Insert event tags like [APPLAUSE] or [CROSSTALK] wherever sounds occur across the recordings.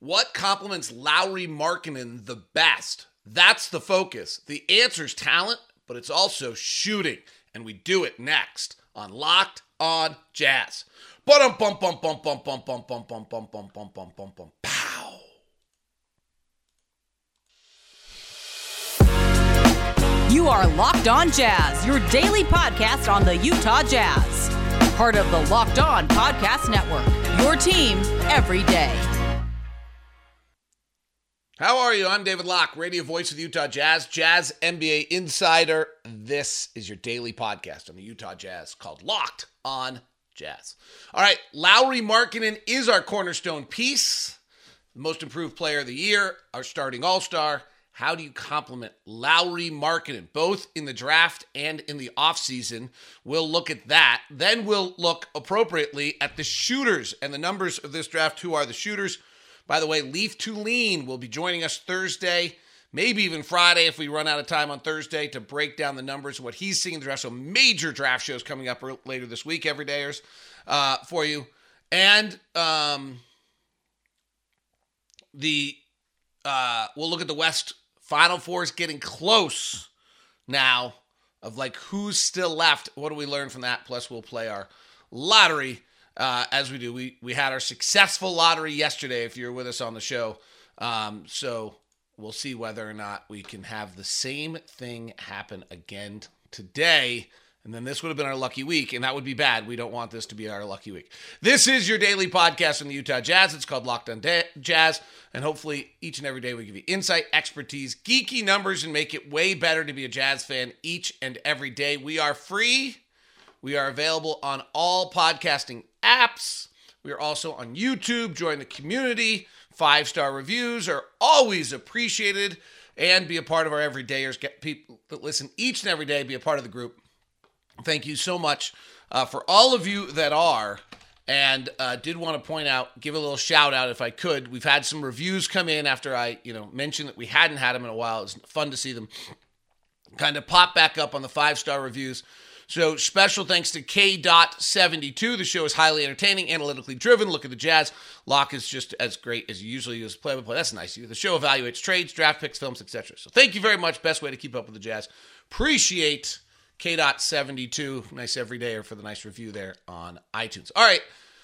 What complements Lauri Markkanen the best? That's the focus. The answer's talent, but it's also shooting. And we do it next on Locked on Jazz. Pow. You are Locked On Jazz, your daily podcast on the Utah Jazz. Part of the Locked On Podcast Network. Your team every day. How are you? I'm David Locke, radio voice of the Utah Jazz, Jazz NBA insider. This is your daily podcast on the Utah Jazz called Locked on Jazz. All right, Lauri Markkanen is our cornerstone piece, the most improved player of the year, our starting all star. How do you complement Lauri Markkanen, both in the draft and in the offseason? We'll look at that. Then we'll look appropriately at the shooters and the numbers of this draft. Who are the shooters? By the way, Leaf Tulane will be joining us Thursday, maybe even Friday if we run out of time on Thursday to break down the numbers what he's seeing in the draft. So major draft shows coming up later this week, every dayers uh, for you. And um, the uh, we'll look at the West Final Four is getting close now of like who's still left. What do we learn from that? Plus, we'll play our lottery uh, as we do. We we had our successful lottery yesterday. If you're with us on the show, um, so we'll see whether or not we can have the same thing happen again today. And then this would have been our lucky week, and that would be bad. We don't want this to be our lucky week. This is your daily podcast on the Utah Jazz. It's called Locked on Jazz, and hopefully each and every day we give you insight, expertise, geeky numbers, and make it way better to be a Jazz fan each and every day. We are free. We are available on all podcasting apps. We are also on YouTube. Join the community. Five star reviews are always appreciated. And be a part of our everydayers. Get people that listen each and every day, be a part of the group. Thank you so much uh, for all of you that are. And uh, did want to point out, give a little shout out if I could. We've had some reviews come in after I, you know, mentioned that we hadn't had them in a while. It's fun to see them kind of pop back up on the five star reviews. So special thanks to K.72. The show is highly entertaining, analytically driven. Look at the Jazz. Locke is just as great as he usually is play by play. That's nice. The show evaluates trades, draft picks, films, etc. So thank you very much. Best way to keep up with the Jazz. Appreciate K.72. Nice everydayer for the nice review there on iTunes. All right.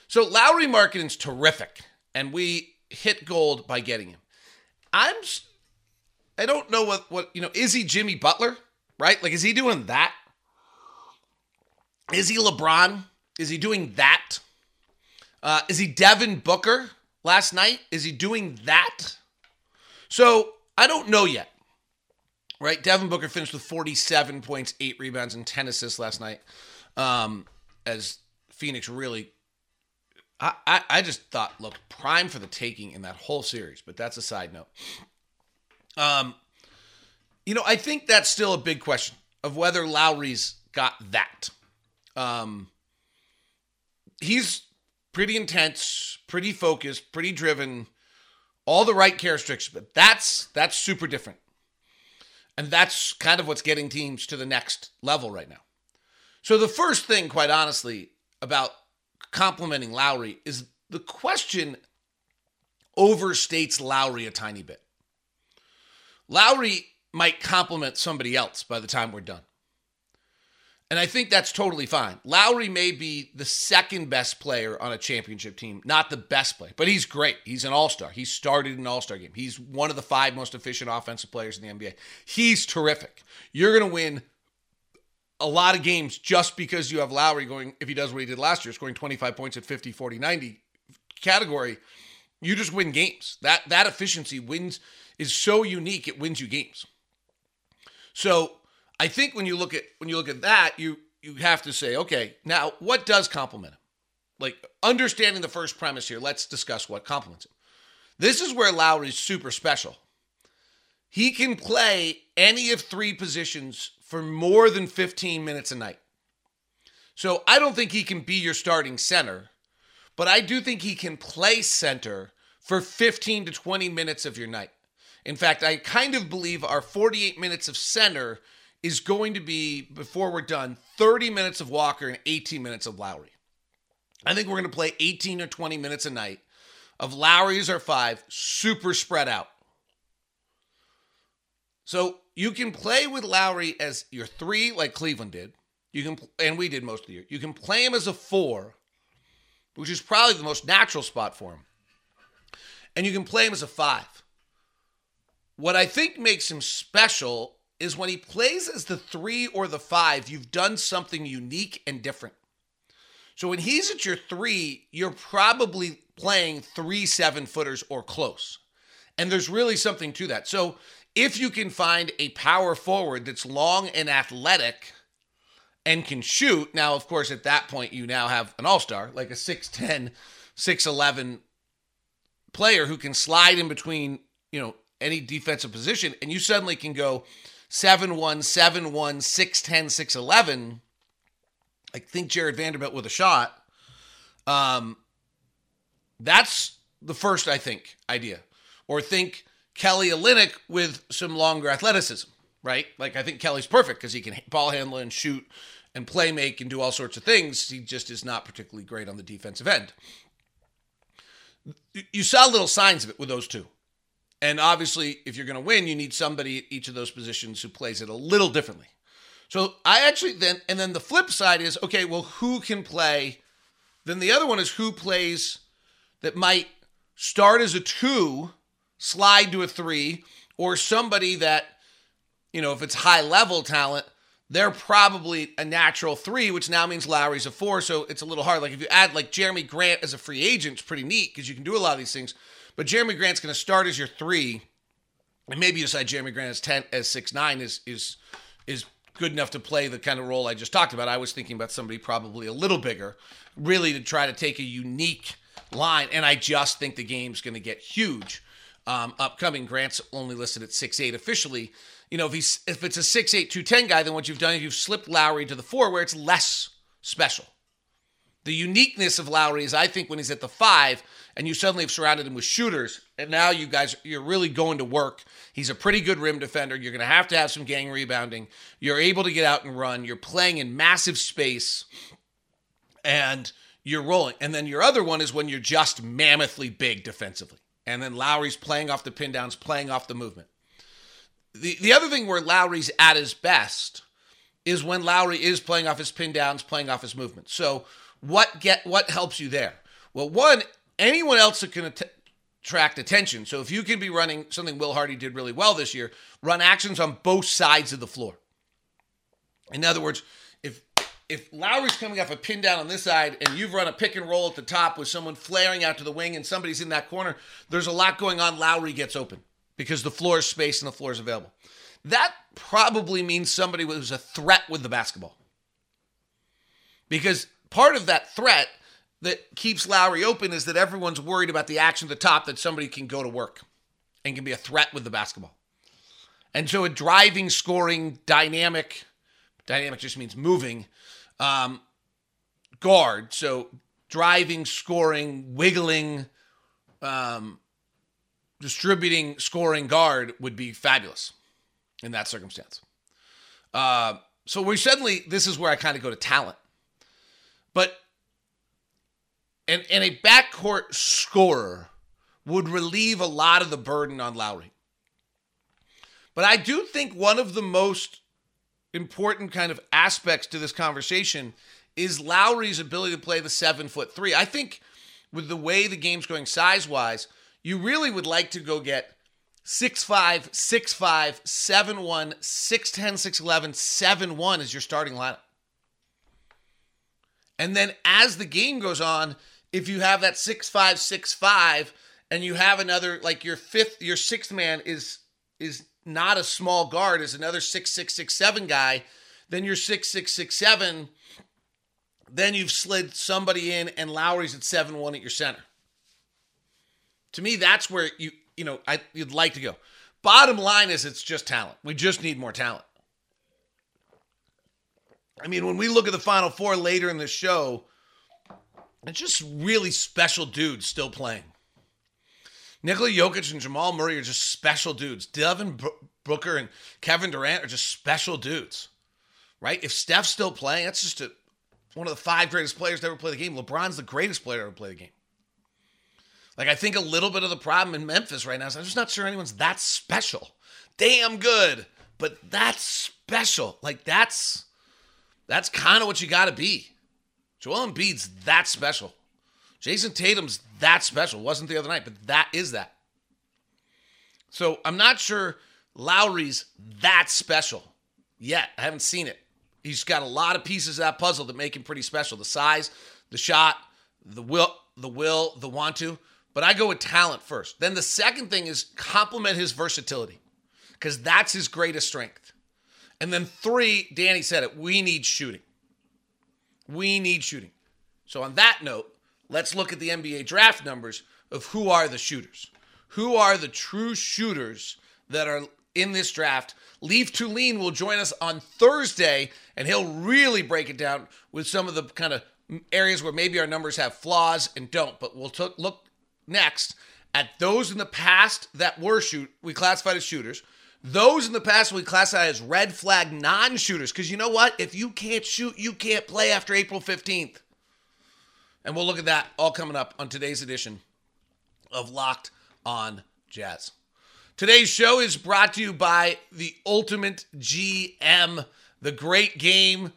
So Lauri Markkanen's terrific, and we hit gold by getting him. I'm I don't know what what you know, is he Jimmy Butler? Right? Like is he doing that? Is he LeBron? Is he doing that? Uh, is he Devin Booker last night? Is he doing that? So I don't know yet. Right? Devin Booker finished with 47 points, eight rebounds, and 10 assists last night. Um, as Phoenix really I, I, I just thought look prime for the taking in that whole series, but that's a side note. Um, you know, I think that's still a big question of whether Lauri's got that. Um, he's pretty intense, pretty focused, pretty driven, all the right characteristics, but that's that's super different. And that's kind of what's getting teams to the next level right now. So the first thing, quite honestly, about complementing Lauri is the question overstates Lauri a tiny bit. Lauri might complement somebody else by the time we're done. And I think that's totally fine. Lauri may be the second best player on a championship team, not the best player, but he's great. He's an all star. He started an all star game. He's one of the five most efficient offensive players in the NBA. He's terrific. You're going to win a lot of games just because you have Lauri going, if he does what he did last year, scoring 25 points at 50, 40, 90 category. You just win games. That that efficiency wins is so unique, it wins you games. So I think when you look at when you look at that, you you have to say, okay, now what does complement him? Like understanding the first premise here, let's discuss what complements him. This is where Lauri's super special. He can play any of three positions for more than 15 minutes a night. So I don't think he can be your starting center, but I do think he can play center for 15 to 20 minutes of your night. In fact, I kind of believe our 48 minutes of center is going to be, before we're done, 30 minutes of Walker and 18 minutes of Lauri. I think we're going to play 18 or 20 minutes a night of Lauri as our five, super spread out. So you can play with Lauri as your three, like Cleveland did. You can, and we did most of the year. You can play him as a four, which is probably the most natural spot for him. And you can play him as a five. What I think makes him special is when he plays as the three or the five, you've done something unique and different. So when he's at your three, you're probably playing three seven footers or close. And there's really something to that. So if you can find a power forward that's long and athletic and can shoot, now, of course, at that point, you now have an all star, like a 6'10, 6'11 player who can slide in between, you know, any defensive position, and you suddenly can go 7 1, 7 1, 6 10, 6 11. I think Jarred Vanderbilt with a shot. Um, that's the first, I think, idea. Or think Kelly Olynyk with some longer athleticism, right? Like I think Kelly's perfect because he can ball handle and shoot and play make and do all sorts of things. He just is not particularly great on the defensive end. You saw little signs of it with those two. And obviously, if you're going to win, you need somebody at each of those positions who plays it a little differently. So I actually then, and then the flip side is okay, well, who can play? Then the other one is who plays that might start as a two, slide to a three, or somebody that, you know, if it's high level talent, they're probably a natural three, which now means Lauri's a four. So it's a little hard. Like if you add like Jerami Grant as a free agent, it's pretty neat because you can do a lot of these things. But Jerami Grant's going to start as your three, and maybe you decide Jerami Grant as ten as six nine is is is good enough to play the kind of role I just talked about. I was thinking about somebody probably a little bigger, really to try to take a unique line. And I just think the game's going to get huge. Um, upcoming Grant's only listed at six eight officially. You know, if he's if it's a six eight two ten guy, then what you've done is you've slipped Lauri to the four, where it's less special. The uniqueness of Lauri is, I think, when he's at the five, and you suddenly have surrounded him with shooters, and now you guys you're really going to work. He's a pretty good rim defender. You're going to have to have some gang rebounding. You're able to get out and run. You're playing in massive space, and you're rolling. And then your other one is when you're just mammothly big defensively, and then Lauri's playing off the pin downs, playing off the movement. The the other thing where Lauri's at his best is when Lauri is playing off his pin downs, playing off his movement. So what get what helps you there? Well, one, anyone else that can att- attract attention. So if you can be running something Will Hardy did really well this year, run actions on both sides of the floor. In other words, if if Lauri's coming off a pin down on this side and you've run a pick and roll at the top with someone flaring out to the wing and somebody's in that corner, there's a lot going on. Lauri gets open because the floor is space and the floor is available. That probably means somebody was a threat with the basketball. Because part of that threat that keeps Lauri open is that everyone's worried about the action at the top that somebody can go to work and can be a threat with the basketball. And so a driving, scoring, dynamic, dynamic just means moving, um, guard. So driving, scoring, wiggling, um, distributing, scoring guard would be fabulous in that circumstance. Uh, so we suddenly, this is where I kind of go to talent. But and, and a backcourt scorer would relieve a lot of the burden on Lauri. But I do think one of the most important kind of aspects to this conversation is Lauri's ability to play the seven foot three. I think with the way the game's going size wise, you really would like to go get 6'5, 6'5, 7'1, 6'10, 6'11, 7'1 as your starting lineup. And then as the game goes on, if you have that six five six five and you have another like your fifth your sixth man is is not a small guard is another six six six seven guy then you're six six six seven then you've slid somebody in and Lauri's at seven one at your center. To me that's where you you know I, you'd like to go. Bottom line is it's just talent. We just need more talent. I mean when we look at the final four later in the show it's just really special dudes still playing. Nikola Jokic and Jamal Murray are just special dudes. Devin Booker and Kevin Durant are just special dudes, right? If Steph's still playing, that's just a, one of the five greatest players to ever play the game. LeBron's the greatest player to ever play the game. Like I think a little bit of the problem in Memphis right now is I'm just not sure anyone's that special. Damn good, but that's special. Like that's that's kind of what you got to be. Joel Embiid's that special. Jayson Tatum's that special. Wasn't the other night, but that is that. So I'm not sure Lauri's that special yet. I haven't seen it. He's got a lot of pieces of that puzzle that make him pretty special. The size, the shot, the will, the will, the want to. But I go with talent first. Then the second thing is complement his versatility because that's his greatest strength. And then three, Danny said it, we need shooting. We need shooting. So on that note, let's look at the NBA draft numbers of who are the shooters. Who are the true shooters that are in this draft? Leaf Tulane will join us on Thursday, and he'll really break it down with some of the kind of areas where maybe our numbers have flaws and don't. But we'll t- look next at those in the past that were shoot we classified as shooters. Those in the past we classify as red flag non-shooters. Because you know what? If you can't shoot, you can't play after April 15th. And we'll look at that all coming up on today's edition of Locked on Jazz. Today's show is brought to you by the Ultimate GM, the great game.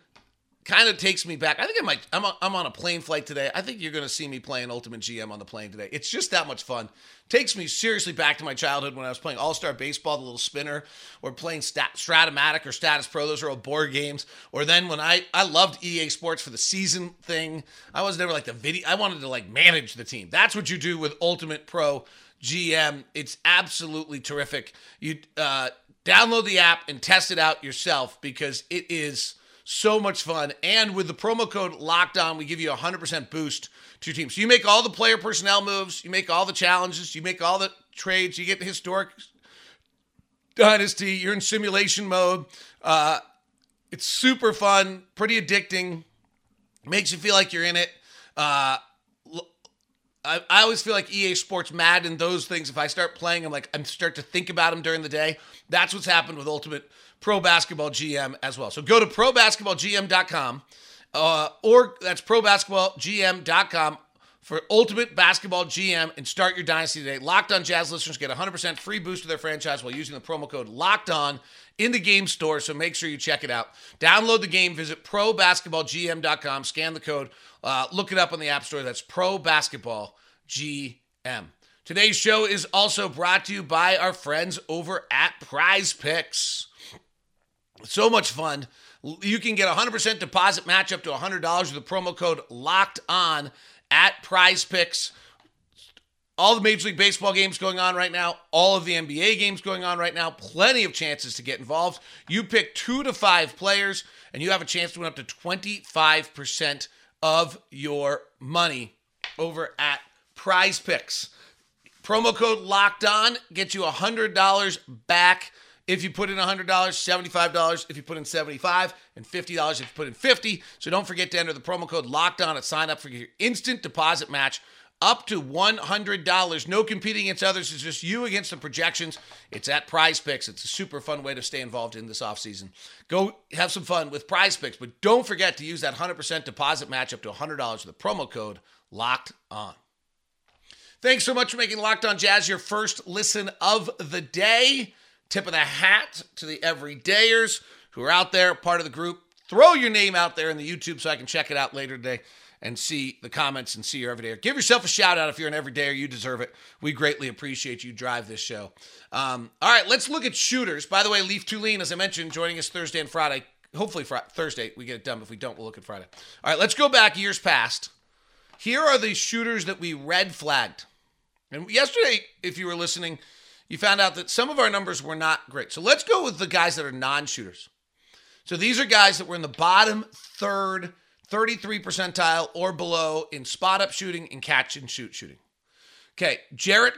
Kind of takes me back. I think I might. I'm, a, I'm on a plane flight today. I think you're going to see me playing Ultimate GM on the plane today. It's just that much fun. Takes me seriously back to my childhood when I was playing All Star Baseball, the little spinner, or playing Stat, Strat-O-Matic or Statis Pro. Those are all board games. Or then when I I loved EA Sports for the season thing. I was never like the video. I wanted to like manage the team. That's what you do with Ultimate Pro GM. It's absolutely terrific. You uh, download the app and test it out yourself because it is so much fun. And with the promo code Locked On, we give you a 100% boost to your team. So you make all the player personnel moves, you make all the challenges, you make all the trades, you get the historic dynasty, you're in simulation mode. Uh, it's super fun, pretty addicting, makes you feel like you're in it. Uh, I, I always feel like EA Sports Madden, those things, if I start playing, I'm like, I start to think about them during the day. That's what's happened with Ultimate Pro Basketball GM as well. So go to probasketballgm.com uh, or that's probasketballgm.com for Ultimate Basketball GM and start your dynasty today. Locked on Jazz listeners get 100% free boost to their franchise while using the promo code Locked On in the game store. So make sure you check it out. Download the game, visit probasketballgm.com, scan the code, uh, look it up on the App Store. That's Pro Basketball GM. Today's show is also brought to you by our friends over at Prize Picks. So much fun. You can get a 100% deposit match up to $100 with the promo code LOCKED ON at Prize Picks. All the Major League Baseball games going on right now, all of the NBA games going on right now, plenty of chances to get involved. You pick two to five players, and you have a chance to win up to 25% of your money over at Prize Picks. Promo code locked on gets you $100 back if you put in $100, $75 if you put in 75 and $50 if you put in 50 So don't forget to enter the promo code locked on and sign up for your instant deposit match up to $100. No competing against others. It's just you against the projections. It's at Prize Picks. It's a super fun way to stay involved in this offseason. Go have some fun with Prize Picks, but don't forget to use that 100% deposit match up to $100 with the promo code locked on. Thanks so much for making Locked On Jazz your first listen of the day. Tip of the hat to the everydayers who are out there, part of the group. Throw your name out there in the YouTube so I can check it out later today and see the comments and see your everyday. Give yourself a shout out if you're an everydayer. You deserve it. We greatly appreciate you drive this show. Um, all right, let's look at shooters. By the way, Leaf Tulane, as I mentioned, joining us Thursday and Friday. Hopefully, Thursday we get it done. If we don't, we'll look at Friday. All right, let's go back years past. Here are the shooters that we red flagged. And yesterday, if you were listening, you found out that some of our numbers were not great. So let's go with the guys that are non shooters. So these are guys that were in the bottom third 33 percentile or below in spot up shooting and catch and shoot shooting. Okay, Jarrett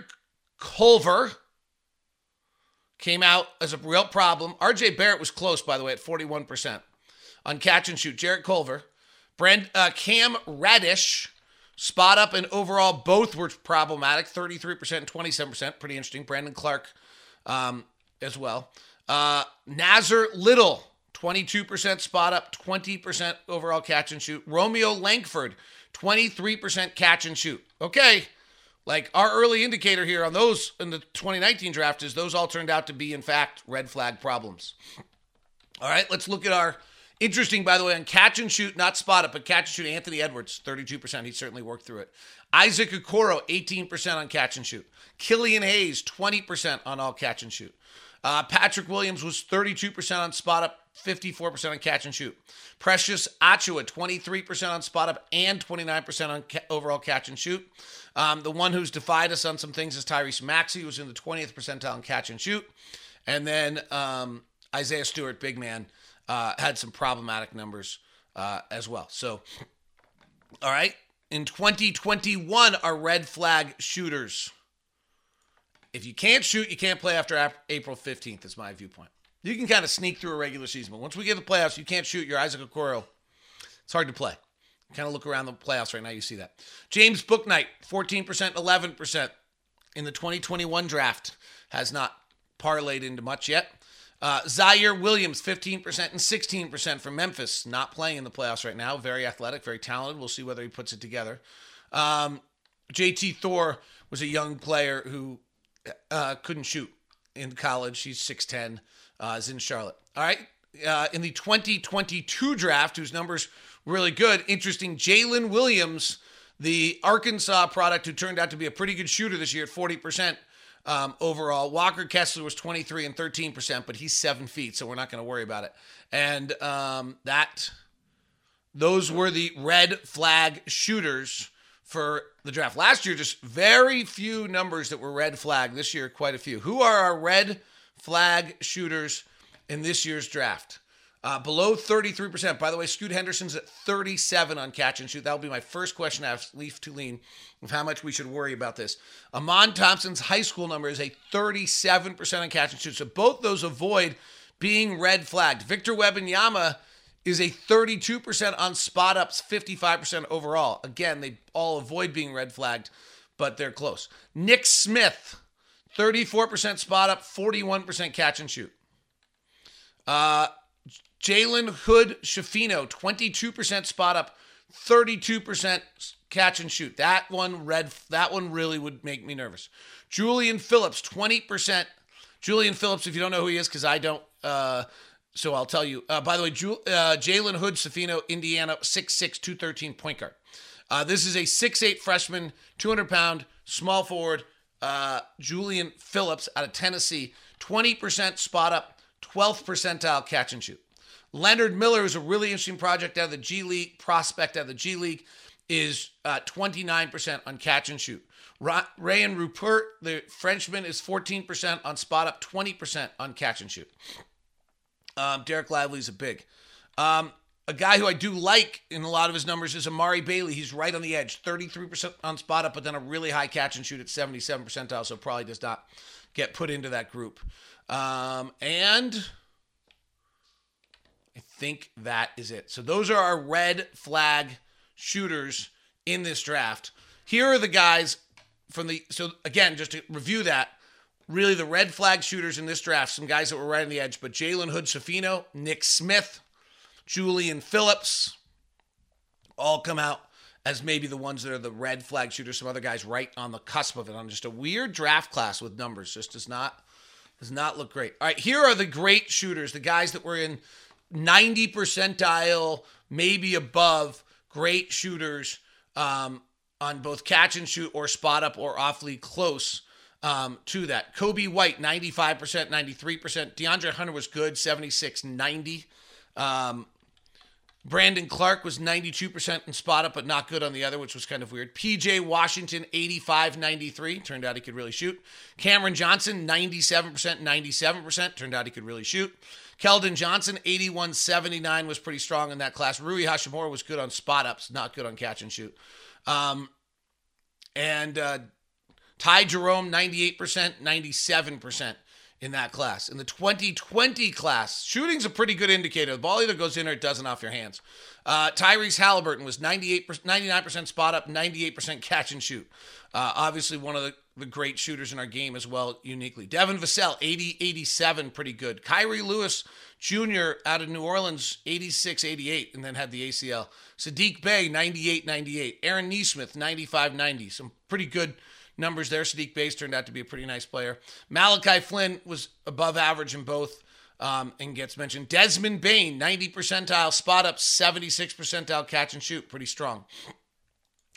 Culver came out as a real problem. RJ Barrett was close, by the way, at 41% on catch and shoot. Jarrett Culver. Brand, uh, Cam Reddish, spot up and overall, both were problematic 33% and 27%. Pretty interesting. Brandon Clarke um, as well. Uh, Nassir Little 22% spot up, 20% overall catch and shoot. Romeo Langford, 23% catch and shoot. Okay, Like our early indicator here on those in the 2019 draft is those all turned out to be, in fact, red flag problems. All right, let's look at our interesting, by the way, on catch and shoot, not spot it, but catch and shoot. Anthony Edwards, 32%. He certainly worked through it. Isaac Okoro, 18% on catch and shoot. Killian Hayes, 20% on all catch and shoot. Uh, Patrick Williams was 32% on spot up, 54% on catch and shoot. Precious Achiuwa, 23% on spot up and 29% on ca- overall catch and shoot. Um, the one who's defied us on some things is Tyrese Maxey, who's in the 20th percentile on catch and shoot. And then um, Isaiah Stewart, big man, uh, had some problematic numbers uh, as well. So, all right. In 2021, our red flag shooters. If you can't shoot, you can't play after April 15th, is my viewpoint. You can kind of sneak through a regular season, but once we get the playoffs, you can't shoot. You're Isaac Okoro. It's hard to play. Kind of look around the playoffs right now, you see that. James Bouknight, 14%, 11% in the 2021 draft. Has not parlayed into much yet. Uh, Ziaire Williams, 15% and 16% from Memphis. Not playing in the playoffs right now. Very athletic, very talented. We'll see whether he puts it together. Um, JT Thor was a young player who uh, couldn't shoot in college. He's 6'10, uh, is in Charlotte. All right. Uh, in the 2022 draft, whose numbers really good, interesting, Jaylin Williams, the Arkansas product who turned out to be a pretty good shooter this year at 40%. Um, overall, Walker Kessler was 23 and 13%, but he's seven feet, so we're not going to worry about it. And um, that, those were the red flag shooters for the draft. Last year, just very few numbers that were red flag. This year, quite a few. Who are our red flag shooters in this year's draft? Uh, below 33%. By the way, Scoot Henderson's at 37 on catch and shoot. That will be my first question to ask Leaf Tulane of how much we should worry about this. Amen Thompson's high school number is a 37% on catch and shoot. So both those avoid being red flagged. Victor Wembanyama is a 32% on spot ups, 55% overall. Again, they all avoid being red flagged, but they're close. Nick Smith, 34% spot up, 41% catch and shoot. Uh, Jalen Hood Schifino, 22% spot up, 32% catch and shoot. That one red that one really would make me nervous. Julian Phillips, 20%. Julian Phillips, if you don't know who he is, because I don't, uh, so I'll tell you. Uh, by the way, Ju- uh, Jalen Hood Schifino, Indiana, 6'6, 213 point guard. Uh, this is a 6'8 freshman, 200 pound, small forward, uh, Julian Phillips out of Tennessee, 20% spot up, 12th percentile catch and shoot. Leonard Miller is a really interesting project out of the G League, prospect out of the G League, is uh, 29% on catch and shoot. Ra- Rayan Rupert, the Frenchman, is 14% on spot up, 20% on catch and shoot. Um, Dereck Lively's a big. Um, a guy who I do like in a lot of his numbers is Amari Bailey. He's right on the edge, 33% on spot up, but then a really high catch and shoot at 77 percentile, so probably does not get put into that group. Um, and think that is it. So those are our red flag shooters in this draft. Here are the guys from the so again, just to review that, really the red flag shooters in this draft, some guys that were right on the edge, but Jalen Hood Schifino, Nick Smith, Julian Phillips, all come out as maybe the ones that are the red flag shooters. Some other guys right on the cusp of it on just a weird draft class with numbers. Just does not does not look great. All right, here are the great shooters, the guys that were in 90 percentile, maybe above, great shooters um, on both catch and shoot or spot up or awfully close um, to that. Coby White, 95%, 93%. DeAndre Hunter was good, 76, 90. Um, Brandon Clarke was 92% in spot up, but not good on the other, which was kind of weird. PJ Washington, 85 93. Turned out he could really shoot. Cameron Johnson, 97%, 97%. Turned out he could really shoot. Keldon Johnson, 81 79, was pretty strong in that class. Rui Hachimura was good on spot ups, not good on catch and shoot. Um, and uh, Ty Jerome, 98%, 97% in that class. In the 2020 class, shooting's a pretty good indicator. The ball either goes in or it doesn't off your hands. Uh, Tyrese Haliburton was 98, 99% spot up, 98% catch and shoot. Uh, obviously, one of the, the great shooters in our game as well, uniquely. Devin Vassell, 80, 87, pretty good. Kira Lewis Jr. out of New Orleans, 86, 88, and then had the ACL. Sadiq Bey, 98, 98. Aaron Nesmith, 95, 90. Some pretty good numbers there. Sadiq Bey's turned out to be a pretty nice player. Malachi Flynn was above average in both um, and gets mentioned. Desmond Bane, 90 percentile, spot up, 76 percentile catch and shoot. Pretty strong.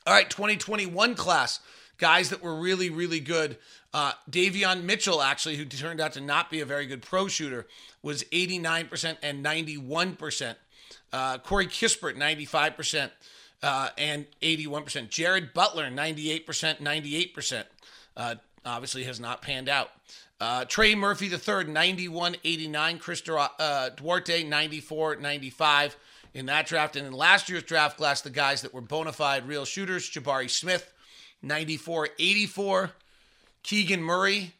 All right, 2021 class. Guys that were really, really good. Uh, Davion Mitchell, actually, who turned out to not be a very good pro shooter, was 89% and 91%. Uh, Corey Kispert, 95% uh, and 81%. Jared Butler, 98%, 98%. Uh, obviously has not panned out. Uh, Trey Murphy III, 91 89. Chris uh, Duarte, 94 95 in that draft. And in last year's draft class, the guys that were bona fide real shooters Jabari Smith, 94 84. Keegan Murray,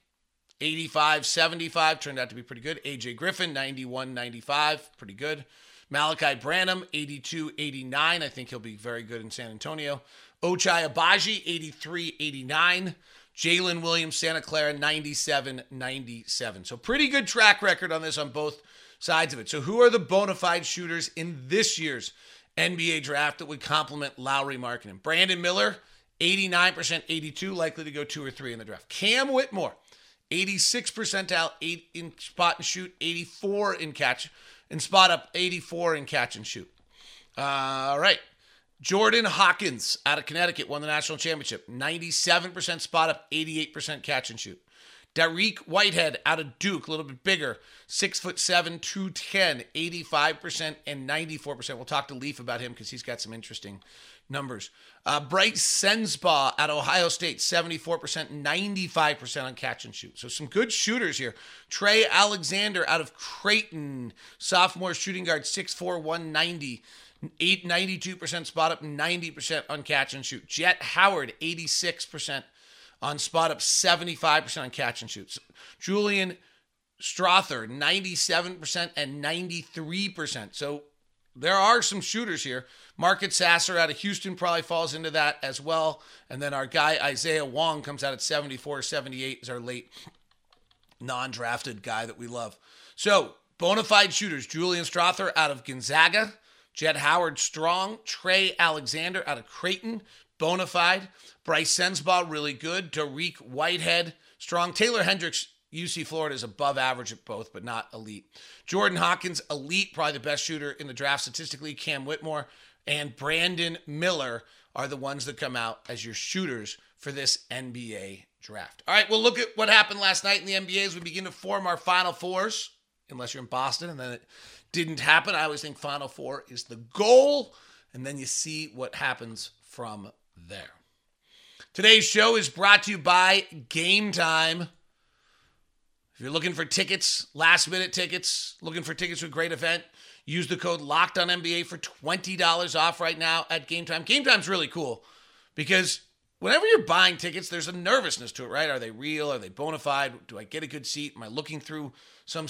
85 75, turned out to be pretty good. AJ Griffin, 91 95, pretty good. Malaki Branham, 82 89. I think he'll be very good in San Antonio. Ochai Agbaji, 83 89. Jalen Williams, Santa Clara, 97 97. So pretty good track record on this on both sides of it. So who are the bona fide shooters in this year's NBA draft that would complement Lauri Markkanen? Brandon Miller, 89%, 82, likely to go two or three in the draft. Cam Whitmore, 86 percentile, 8 in spot and shoot, 84 in catch, and spot up, 84 in catch and shoot. Uh, all right. Jordan Hawkins out of Connecticut won the national championship. 97% spot up, 88% catch and shoot. Dariq Whitehead out of Duke, a little bit bigger, six foot seven, 210, 85% and 94%. We'll talk to Leaf about him because he's got some interesting numbers. Uh, Brice Sensabaugh at Ohio State, 74%, 95% on catch and shoot. So some good shooters here. Trey Alexander out of Creighton, sophomore shooting guard, 6'4, 190. 8, 92% spot up, 90% on catch and shoot. Jett Howard, 86% on spot up, 75% on catch and shoots. Julian Strawther, 97% and 93%. So there are some shooters here. Marcus Sasser out of Houston probably falls into that as well. And then our guy Isaiah Wong comes out at 74, 78 is our late non drafted guy that we love. So, bona fide shooters Julian Strawther out of Gonzaga, Jett Howard Strong, Trey Alexander out of Creighton, bona fide. Brice Sensabaugh, really good. Dariq Whitehead, strong. Taylor Hendricks, UC Florida, is above average at both, but not elite. Jordan Hawkins, elite, probably the best shooter in the draft statistically. Cam Whitmore and Brandon Miller are the ones that come out as your shooters for this NBA draft. All right, we'll look at what happened last night in the NBA as we begin to form our Final Fours, unless you're in Boston, and then it didn't happen. I always think Final Four is the goal, and then you see what happens from there. Today's show is brought to you by Game Time. If you're looking for tickets, last minute tickets, looking for tickets to a great event, use the code Locked On NBA for $20 off right now at Game Time. Game Time's really cool because whenever you're buying tickets, there's a nervousness to it, right? Are they real? Are they bona fide? Do I get a good seat? Am I looking through some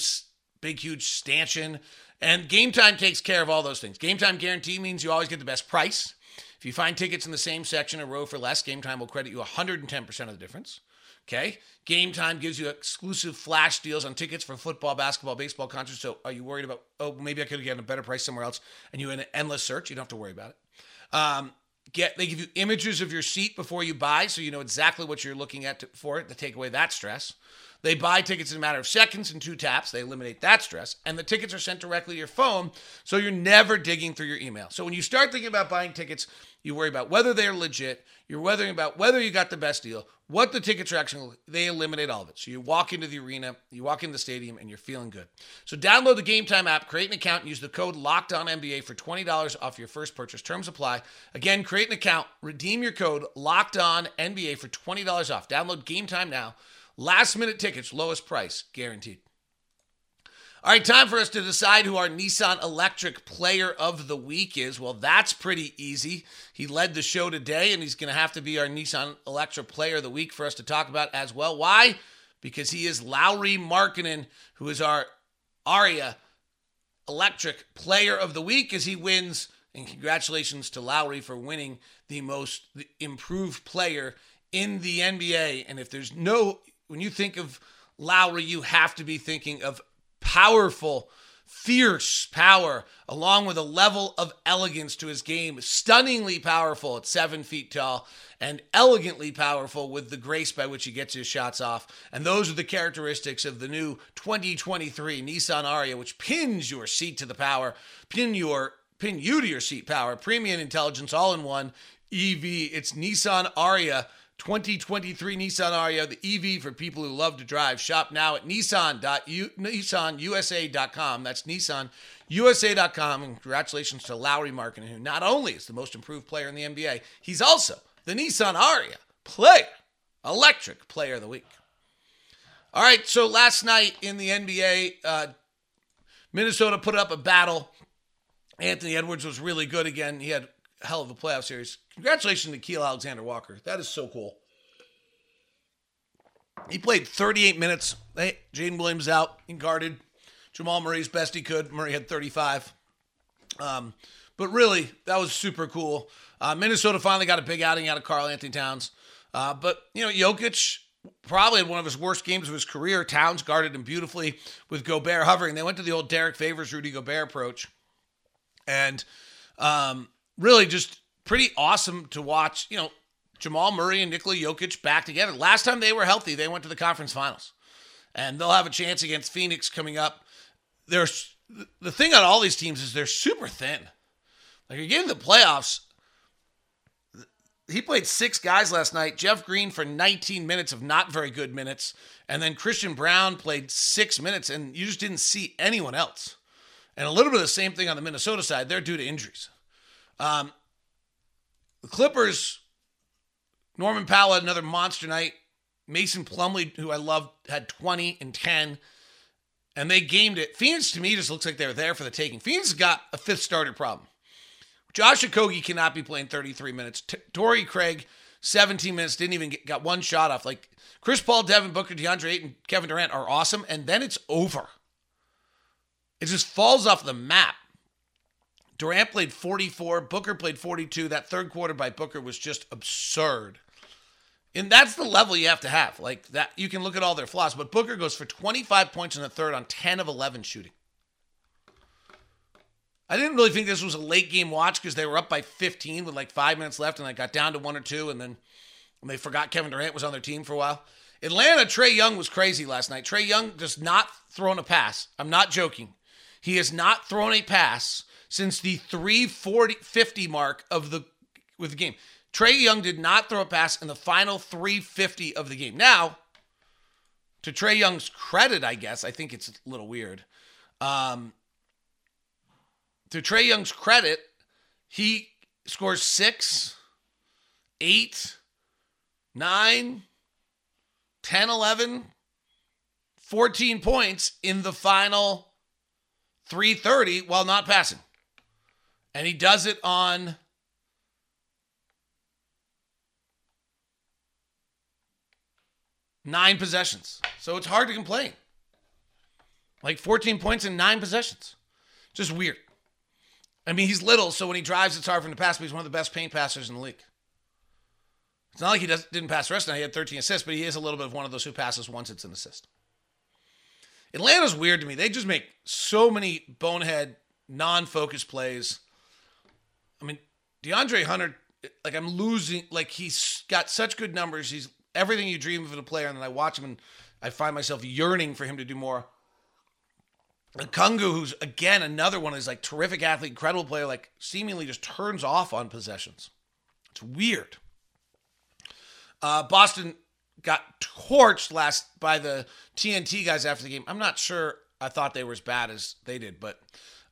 big, huge stanchion? And Game Time takes care of all those things. Game Time guarantee means you always get the best price. If you find tickets in the same section or row for less, Game Time will credit you 110% of the difference. Okay. Game Time gives you exclusive flash deals on tickets for football, basketball, baseball concerts. So are you worried about, oh, maybe I could gotten a better price somewhere else? And you in an endless search. You don't have to worry about it. Um, get they give you images of your seat before you buy so you know exactly what you're looking at to, for it to take away that stress they buy tickets in a matter of seconds and two taps. They eliminate that stress. And the tickets are sent directly to your phone, so you're never digging through your email. So when you start thinking about buying tickets, you worry about whether they're legit. You're worrying about whether you got the best deal, what the tickets are actually. They eliminate all of it. So you walk into the arena, you walk in the stadium, and you're feeling good. So download the Game Time app, create an account, and use the code LOCKEDONNBA for twenty dollars off your first purchase. Terms apply. Again, create an account, redeem your code LOCKEDONNBA for twenty dollars off. Download Game Time now. Last minute tickets, lowest price, guaranteed. All right, time for us to decide who our Nissan Electric Player of the Week is. Well, that's pretty easy. He led the show today, and he's going to have to be our Nissan Electric Player of the Week for us to talk about as well. Why? Because he is Lauri Markkanen, who is our Ariya Electric Player of the Week as he wins. And congratulations to Lauri for winning the most improved player in the NBA. And if there's no when you think of Lauri, you have to be thinking of powerful fierce power, along with a level of elegance to his game. Stunningly powerful at seven feet tall and elegantly powerful with the grace by which he gets his shots off. And those are the characteristics of the new 2023 Nissan Ariya, which pins your seat to the power, pin your pin you to your seat power, premium intelligence all in one EV. It's Nissan Ariya 2023 Nissan Ariya, the EV for people who love to drive. Shop now at nissan.u, nissanusa.com. That's nissanusa.com. And congratulations to Lauri Markkanen, who not only is the most improved player in the NBA, he's also the Nissan Ariya player, electric player of the week. All right, so last night in the NBA, uh, Minnesota put up a battle. Anthony Edwards was really good again. He had hell of a playoff series. Congratulations to Keel Alexander Walker. That is so cool. He played 38 minutes. Hey, Jaden Williams out and guarded. Jamal Murray's best he could. Murray had 35. Um, but really, that was super cool. Uh, Minnesota finally got a big outing out of Karl-Anthony Towns. Uh, but, you know, Jokic probably had one of his worst games of his career. Towns guarded him beautifully with Gobert hovering. They went to the old Derrick Favors, Rudy Gobert approach. And um, really just pretty awesome to watch. You know, Jamal Murray and Nikola Jokic back together. Last time they were healthy, they went to the conference finals. And they'll have a chance against Phoenix coming up. There's the thing on all these teams is they're super thin. Like getting the playoffs. He played six guys last night. Jeff Green for 19 minutes of not very good minutes. And then Christian Braun played six minutes, and you just didn't see anyone else. And a little bit of the same thing on the Minnesota side. They're due to injuries. Um, the Clippers, Norman Powell had another monster night. Mason Plumlee, who I love, had 20 and 10. And they gamed it. Phoenix, to me, just looks like they're there for the taking. Phoenix got a fifth starter problem. Josh Okogie cannot be playing 33 minutes. T- Torrey Craig, 17 minutes, didn't even get got one shot off. Like Chris Paul, Devin Booker, DeAndre Ayton, Kevin Durant are awesome, and then it's over. It just falls off the map. Durant played 44, Booker played 42. That third quarter by Booker was just absurd. And that's the level you have to have. Like that you can look at all their flaws, but Booker goes for 25 points in the third on 10 of 11 shooting. I didn't really think this was a late game watch because they were up by 15 with like 5 minutes left and I got down to 1 or 2 and then they forgot Kevin Durant was on their team for a while. Atlanta Trae Young was crazy last night. Trae Young just not thrown a pass. I'm not joking. He has not thrown a pass since the 340 50 mark of the with the game. Trae Young did not throw a pass in the final 350 of the game. Now, to Trae Young's credit, I guess, I think it's a little weird. Um, to Trae Young's credit, he scores six, eight, nine, 10, 11, 14 points in the final 330 while not passing. And he does it on nine possessions. So it's hard to complain. Like 14 points in nine possessions. Just weird. I mean, he's little, so when he drives, it's hard for him to pass, but he's one of the best paint passers in the league. It's not like he does, didn't pass the rest of the night. He had 13 assists, but he is a little bit of one of those who passes once it's an assist. Atlanta's weird to me. They just make so many bonehead, non-focused plays. I mean, DeAndre Hunter, like I'm losing. Like he's got such good numbers. He's everything you dream of in a player, and then I watch him and I find myself yearning for him to do more. Kungu, who's again another one, is like terrific athlete, incredible player, like seemingly just turns off on possessions. It's weird. Uh, Boston got torched last by the TNT guys after the game. I'm not sure. I thought they were as bad as they did, but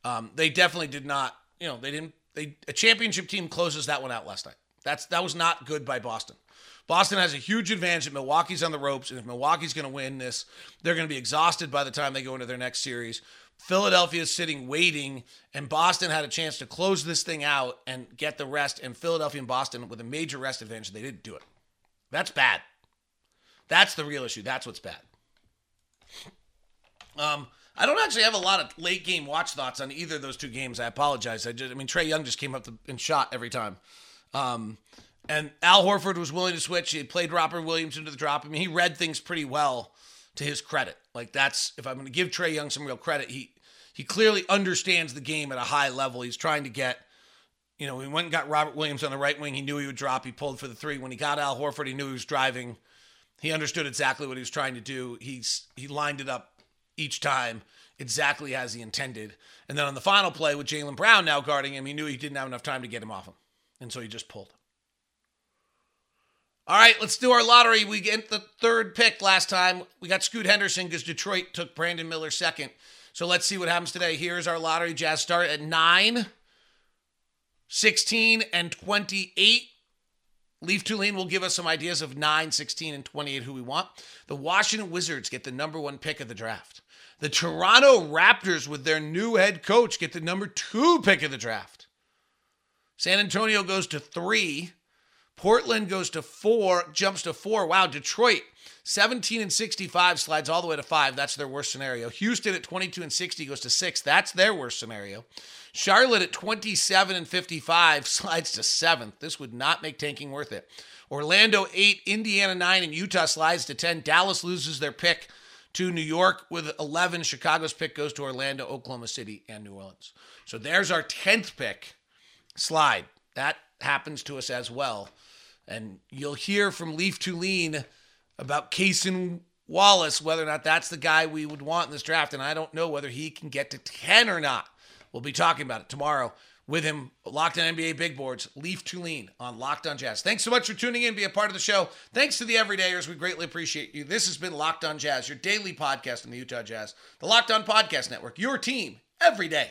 um, they definitely did not. You know, they didn't. They a championship team closes that one out last night. That's that was not good by Boston. Boston has a huge advantage. Milwaukee's on the ropes, and if Milwaukee's going to win this, they're going to be exhausted by the time they go into their next series. Philadelphia's sitting waiting, and Boston had a chance to close this thing out and get the rest. And Philadelphia and Boston with a major rest advantage, they didn't do it. That's bad. That's the real issue. That's what's bad. Um, I don't actually have a lot of late game watch thoughts on either of those two games. I apologize. I just, I mean, Trae Young just came up and shot every time. Um, and Al Horford was willing to switch. He played Robert Williams into the drop. I mean, he read things pretty well to his credit. Like that's if I'm going to give Trae Young some real credit, he he clearly understands the game at a high level. He's trying to get, you know, he went and got Robert Williams on the right wing. He knew he would drop. He pulled for the three. When he got Al Horford, he knew he was driving. He understood exactly what he was trying to do. He's he lined it up each time exactly as he intended. And then on the final play with Jaylen Brown now guarding him, he knew he didn't have enough time to get him off him. And so he just pulled. All right, let's do our lottery. We get the third pick last time. We got Scoot Henderson because Detroit took Brandon Miller second. So let's see what happens today. Here's our lottery. Jazz start at 9, 16, and 28. Leif Thulin will give us some ideas of 9, 16, and 28 who we want. The Washington Wizards get the number one pick of the draft. The Toronto Raptors, with their new head coach, get the number two pick of the draft. San Antonio goes to three. Portland goes to four, jumps to four. Wow, Detroit, 17 and 65 slides all the way to five. That's their worst scenario. Houston at 22 and 60 goes to six. That's their worst scenario. Charlotte at 27 and 55 [LAUGHS] slides to seventh. This would not make tanking worth it. Orlando eight, Indiana nine, and Utah slides to 10. Dallas loses their pick to New York with 11. Chicago's pick goes to Orlando, Oklahoma City, and New Orleans. So there's our 10th pick slide. That happens to us as well. And you'll hear from Leif Thulin about Cason Wallace, whether or not that's the guy we would want in this draft. And I don't know whether he can get to 10 or not. We'll be talking about it tomorrow with him, Locked on NBA Big Boards, Leif Thulin on Locked on Jazz. Thanks so much for tuning in, be a part of the show. Thanks to the everydayers. We greatly appreciate you. This has been Locked on Jazz, your daily podcast on the Utah Jazz, the Locked on Podcast Network, your team every day.